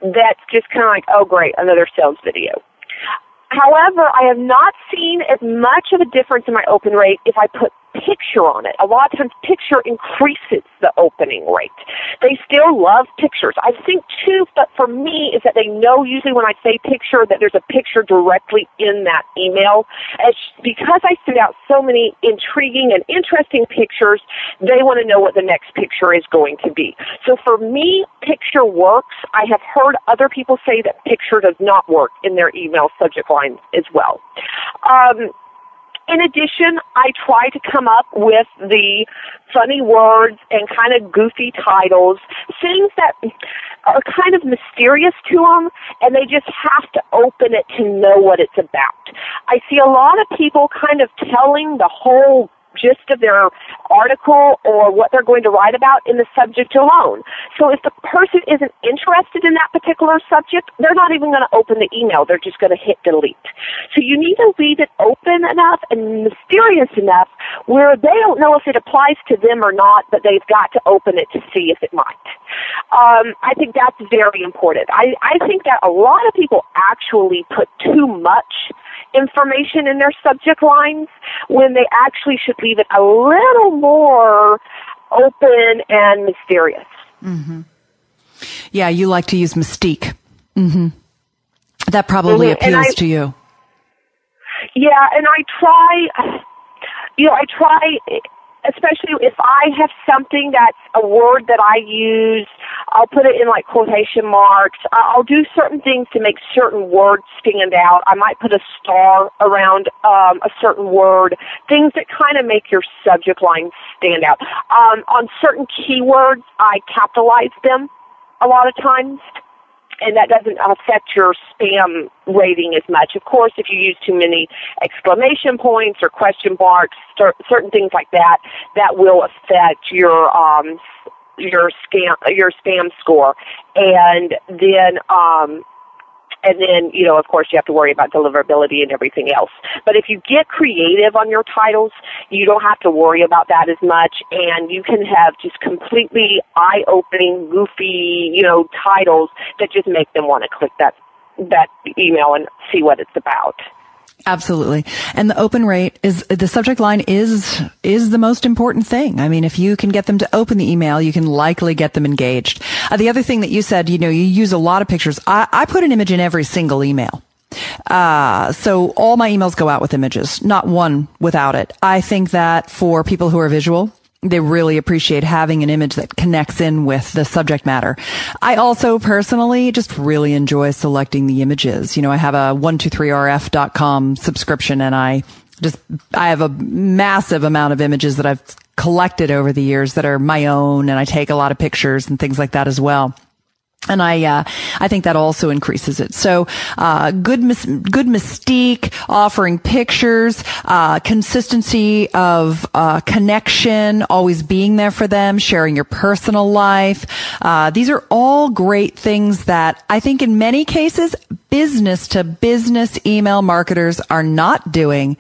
that's just kind of like, oh great, another sales video. However, I have not seen as much of a difference in my open rate if I put picture on it. A lot of times picture increases the opening rate. They still love pictures. I think too, but for me is that they know usually when I say picture that there's a picture directly in that email. As because I send out so many intriguing and interesting pictures, they want to know what the next picture is going to be. So for me, picture works. I have heard other people say that picture does not work in their email subject line as well. Um, in addition, I try to come up with the funny words and kind of goofy titles, things that are kind of mysterious to them, and they just have to open it to know what it's about. I see a lot of people kind of telling the whole gist of their article or what they're going to write about in the subject alone. So if the person isn't interested in that particular subject, they're not even going to open the email. They're just going to hit delete. So you need to leave it open enough and mysterious enough where they don't know if it applies to them or not, but they've got to open it to see if it might. Um, I think that's very important. I, I think that a lot of people actually put too much information in their subject lines when they actually should leave it a little more open and mysterious. Mm-hmm. Yeah, you like to use mystique. Mm-hmm. That probably mm-hmm. appeals I, to you. Yeah, and I try, you know, I try especially if I have something that's a word that I use, I'll put it in like quotation marks. I'll do certain things to make certain words stand out. I might put a star around um, a certain word, things that kind of make your subject line stand out. Um, on certain keywords, I capitalize them a lot of times and that doesn't affect your spam rating as much. Of course, if you use too many exclamation points or question marks, certain things like that, that will affect your um, your scam your spam score. And then um, and then, you know, of course, you have to worry about deliverability and everything else. But if you get creative on your titles, you don't have to worry about that as much, and you can have just completely eye-opening, goofy, you know, titles that just make them want to click that that email and see what it's about. Absolutely. And the open rate is, the subject line is, is the most important thing. I mean, if you can get them to open the email, you can likely get them engaged. Uh, the other thing that you said, you know, you use a lot of pictures. I, I put an image in every single email. Uh, so all my emails go out with images, not one without it. I think that for people who are visual, they really appreciate having an image that connects in with the subject matter. I also personally just really enjoy selecting the images. You know, I have a 123rf.com subscription and I just, I have a massive amount of images that I've collected over the years that are my own and I take a lot of pictures and things like that as well. And I, uh, I think that also increases it. So, uh, good, mis- good mystique, offering pictures, uh, consistency of, uh, connection, always being there for them, sharing your personal life. Uh, these are all great things that I think in many cases, business to business email marketers are not doing.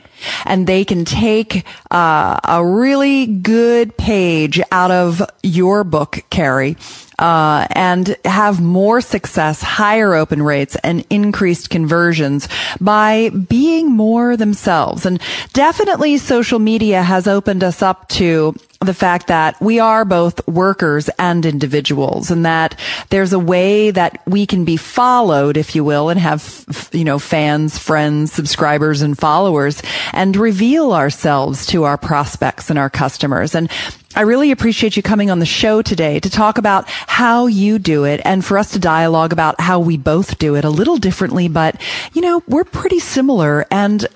And they can take, uh, a really good page out of your book, Carrie, uh, and have more success, higher open rates, and increased conversions by being more themselves. And definitely social media has opened us up to the fact that we are both workers and individuals and that there's a way that we can be followed, if you will, and have, you know, fans, friends, subscribers, and followers and reveal ourselves to our prospects and our customers. And I really appreciate you coming on the show today to talk about how you do it and for us to dialogue about how we both do it a little differently, but you know, we're pretty similar. And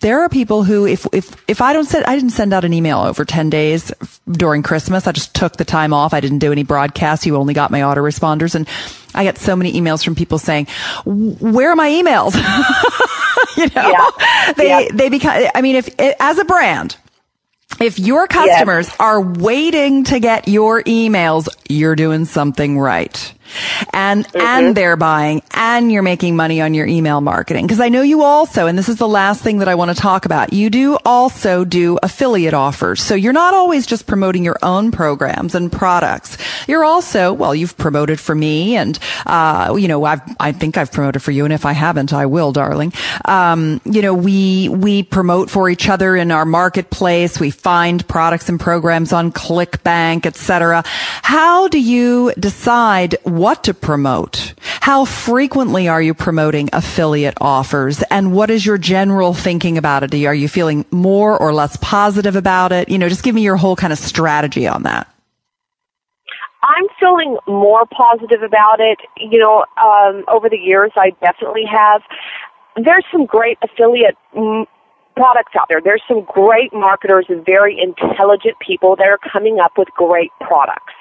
there are people who, if, if, if I don't send, I didn't send out an email over 10 days during Christmas. I just took the time off. I didn't do any broadcasts. You only got my autoresponders and I get so many emails from people saying, where are my emails? you know, yeah. they, yeah. they become, I mean, if, as a brand, if your customers yes. are waiting to get your emails, you're doing something right. And mm-hmm. and they're buying and you're making money on your email marketing. Because i know you also and this is the last thing that i want to talk about you do also do affiliate offers. So you're not always just promoting your own programs and products. You're also well you've promoted for me and uh, you know I've, i think i've promoted for you and if i haven't i will darling. Um, you know we we promote for each other in our marketplace. We find products and programs on clickbank etc how do you decide what to promote? How frequently are you promoting affiliate offers? And what is your general thinking about it? Are you feeling more or less positive about it? You know, just give me your whole kind of strategy on that. I'm feeling more positive about it. You know, um, over the years, I definitely have. There's some great affiliate m- products out there. There's some great marketers and very intelligent people that are coming up with great products.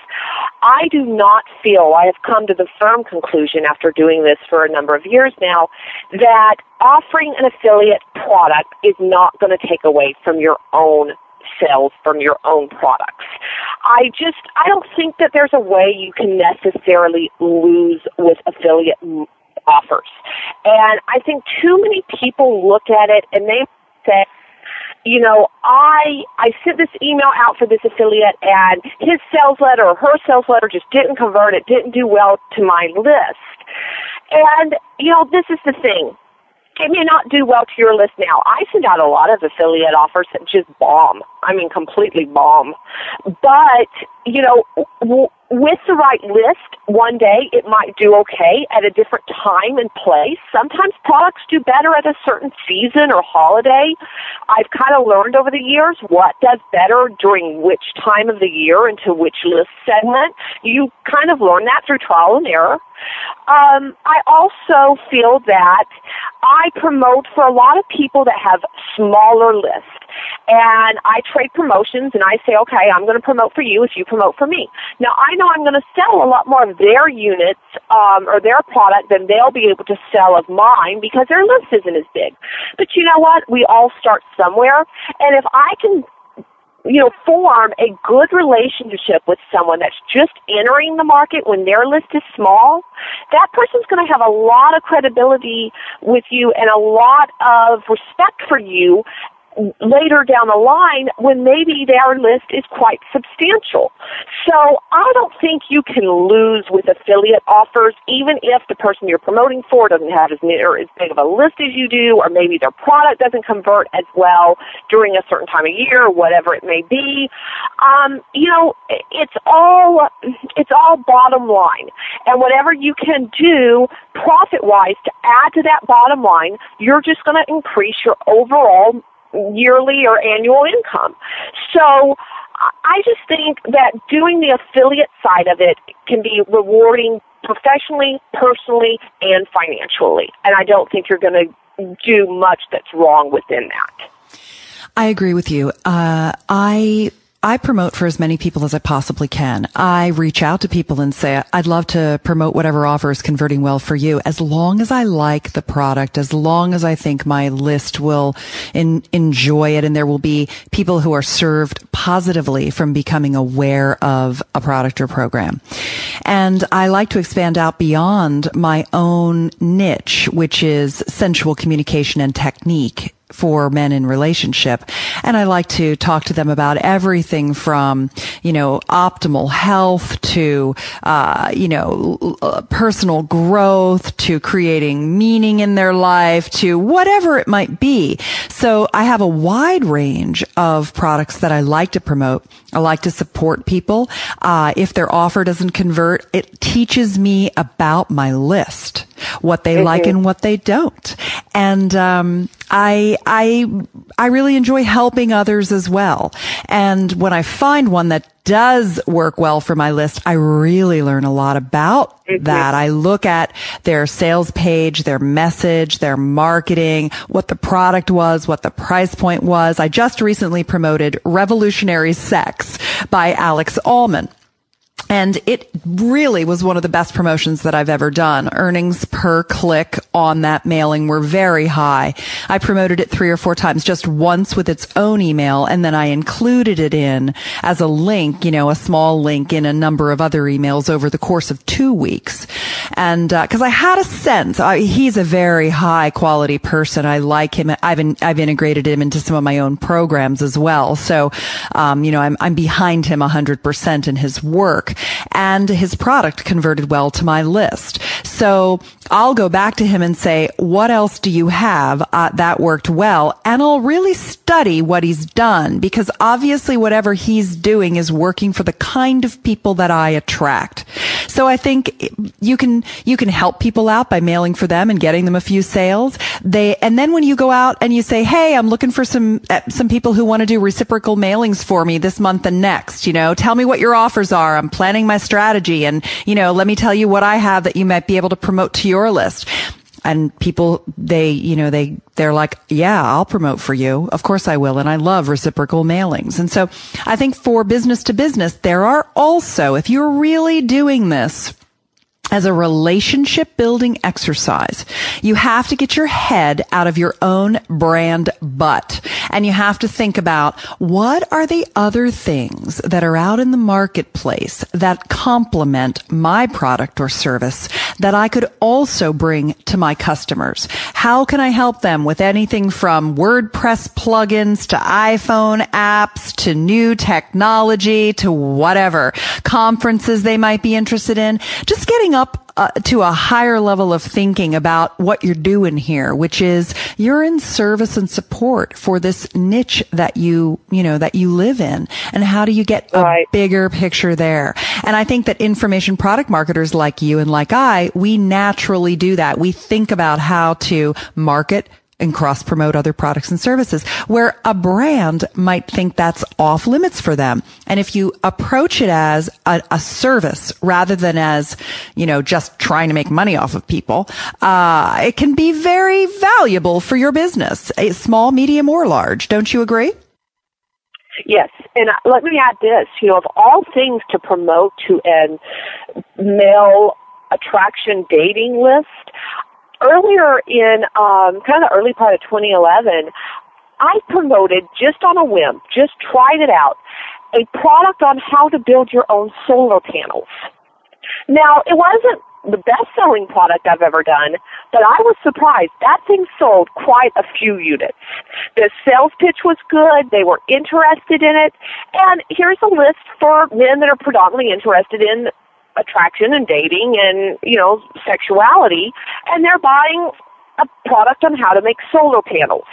I do not feel, I have come to the firm conclusion after doing this for a number of years now, that offering an affiliate product is not going to take away from your own sales from your own products. I just, I don't think that there's a way you can necessarily lose with affiliate offers. And I think too many people look at it and they say, you know, I I sent this email out for this affiliate and his sales letter or her sales letter just didn't convert, it didn't do well to my list. And, you know, this is the thing. It may not do well to your list now. I send out a lot of affiliate offers that just bomb. I mean, completely bomb. But, you know, with the right list, one day it might do okay at a different time and place. Sometimes products do better at a certain season or holiday. I've kind of learned over the years what does better during which time of the year into which list segment. You kind of learn that through trial and error. Um, I also feel that I promote for a lot of people that have smaller lists. And I trade promotions and I say, okay, I'm going to promote for you if you promote for me. Now I know I'm going to sell a lot more of their units, um, or their product than they'll be able to sell of mine because their list isn't as big. But you know what? We all start somewhere. And if I can you know, form a good relationship with someone that's just entering the market when their list is small, that person's going to have a lot of credibility with you and a lot of respect for you later down the line when maybe their list is quite substantial. So I don't think you can lose with affiliate offers, even if the person you're promoting for doesn't have as, or as big of a list as you do, or maybe their product doesn't convert as well during a certain time of year, or whatever it may be. Um, you know, it's all it's all bottom line, and whatever you can do profit wise to add to that bottom line, you're just going to increase your overall yearly or annual income. So I just think that doing the affiliate side of it can be rewarding professionally, personally, and financially. And I don't think you're going to do much that's wrong within that. I agree with you. Uh, I I promote for as many people as I possibly can. I reach out to people and say, I'd love to promote whatever offer is converting well for you. As long as I like the product, as long as I think my list will in, enjoy it and there will be people who are served positively from becoming aware of a product or program. And I like to expand out beyond my own niche, which is sensual communication and technique for men in relationship. And I like to talk to them about everything from, you know, optimal health to, uh, you know, personal growth to creating meaning in their life to whatever it might be. So I have a wide range of products that I like to promote. I like to support people. Uh, if their offer doesn't convert, it teaches me about my list, what they mm-hmm. like and what they don't. And, um, I, I, I really enjoy helping others as well. And when I find one that does work well for my list, I really learn a lot about mm-hmm. that. I look at their sales page, their message, their marketing, what the product was, what the price point was. I just recently promoted Revolutionary Sex by Alex Allman. And it really was one of the best promotions that I've ever done. Earnings per click on that mailing were very high. I promoted it three or four times, just once with its own email, and then I included it in as a link, you know, a small link in a number of other emails over the course of two weeks. And uh, I had a sense, uh, he's a very high quality person. I like him. I've in, I've integrated him into some of my own programs as well. So, um, you know, I'm I'm behind him hundred percent in his work and his product converted well to my list. So I'll go back to him and say, what else do you have uh, that worked well? And I'll really study what he's done because obviously whatever he's doing is working for the kind of people that I attract. So I think you can, you can help people out by mailing for them and getting them a few sales. They, and then when you go out and you say, Hey, I'm looking for some, uh, some people who want to do reciprocal mailings for me this month and next, you know, tell me what your offers are. I'm planning my strategy and, you know, let me tell you what I have that you might be able to promote to your list and people they you know they they're like yeah i'll promote for you. Of course i will. And i love reciprocal mailings. And so i think for business to business there are also if you're really doing this as a relationship building exercise. You have to get your head out of your own brand butt and you have to think about what are the other things that are out in the marketplace that complement my product or service that I could also bring to my customers? How can I help them with anything from WordPress plugins to iPhone apps to new technology to whatever conferences they might be interested in? Just getting up uh, to a higher level of thinking about what you're doing here, which is you're in service and support for this niche that you, you know, that you live in. And how do you get a right. bigger picture there? And I think that information product marketers like you and like I, we naturally do that. We think about how to market, and cross promote other products and services where a brand might think that's off limits for them. And if you approach it as a, a service rather than as, you know, just trying to make money off of people, uh, it can be very valuable for your business, small, medium, or large. Don't you agree? Yes, and let me add this. You know, of all things to promote to an male attraction dating list, earlier in um, kind of the early part of 2011, I promoted just on a whim, just tried it out, a product on how to build your own solar panels. Now, it wasn't the best selling product I've ever done, but I was surprised. That thing sold quite a few units. The sales pitch was good. They were interested in it. And here's a list for men that are predominantly interested in attraction and dating and, you know, sexuality, and they're buying a product on how to make solar panels.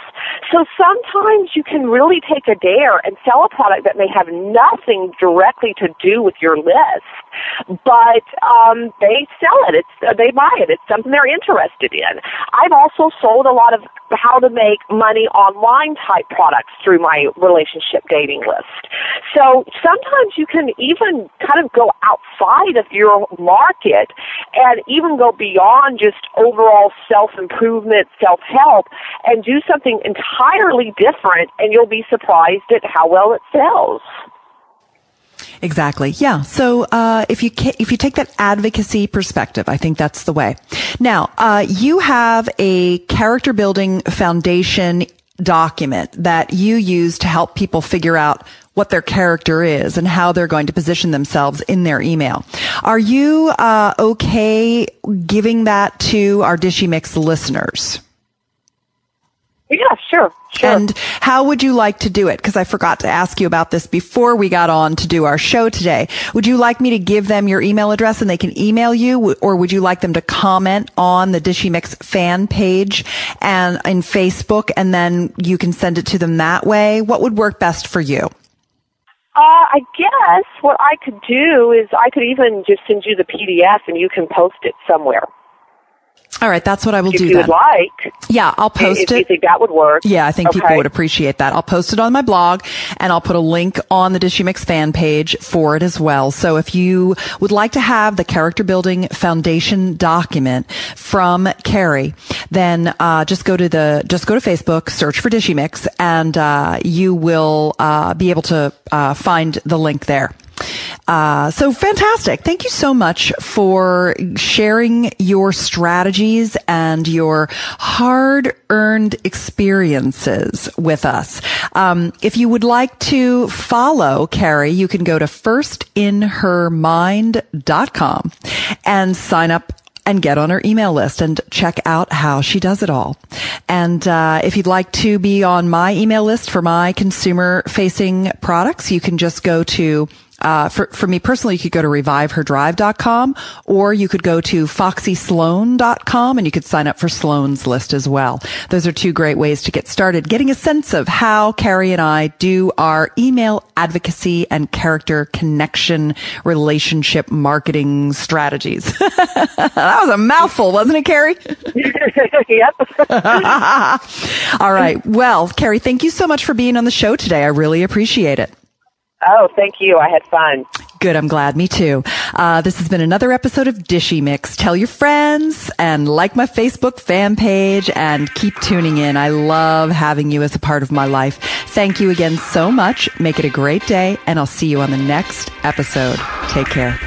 So sometimes you can really take a dare and sell a product that may have nothing directly to do with your list, but um, they sell it. It's they buy it. It's something they're interested in. I've also sold a lot of how to make money online type products through my relationship dating list. So sometimes you can even kind of go outside of your market and even go beyond just overall self improvement, self help, and do something entirely different, and you'll be surprised at how well it sells. Exactly. Yeah. So uh, if you ca- if you take that advocacy perspective, I think that's the way. Now, uh, you have a character building foundation document that you use to help people figure out what their character is and how they're going to position themselves in their email. Are you uh, okay giving that to our Dishy Mix listeners? Yeah, sure. Sure. And how would you like to do it? Because I forgot to ask you about this before we got on to do our show today. Would you like me to give them your email address and they can email you, or would you like them to comment on the Dishy Mix fan page and in Facebook, and then you can send it to them that way? What would work best for you? Uh, I guess what I could do is I could even just send you the PDF and you can post it somewhere. All right, that's what I will if do. If you would like, yeah, I'll post if it. You think that would work? Yeah, I think okay. people would appreciate that. I'll post it on my blog, and I'll put a link on the Dishy Mix fan page for it as well. So if you would like to have the character building foundation document from Carrie, then uh, just go to the just go to Facebook, search for Dishy Mix, and uh, you will uh, be able to uh, find the link there. Uh, so fantastic. Thank you so much for sharing your strategies and your hard earned experiences with us. Um, if you would like to follow Carrie, you can go to firstinhermind.com and sign up and get on her email list and check out how she does it all. And uh, if you'd like to be on my email list for my consumer facing products, you can just go to uh, for, for me personally, you could go to reviveherdrive.com or you could go to foxysloan.com and you could sign up for Sloan's list as well. Those are two great ways to get started getting a sense of how Carrie and I do our email advocacy and character connection relationship marketing strategies. that was a mouthful, wasn't it, Carrie? yep. All right. Well, Carrie, thank you so much for being on the show today. I really appreciate it. Oh, thank you. I had fun. Good. I'm glad. Me too. Uh, this has been another episode of Dishy Mix. Tell your friends and like my Facebook fan page and keep tuning in. I love having you as a part of my life. Thank you again so much. Make it a great day and I'll see you on the next episode. Take care.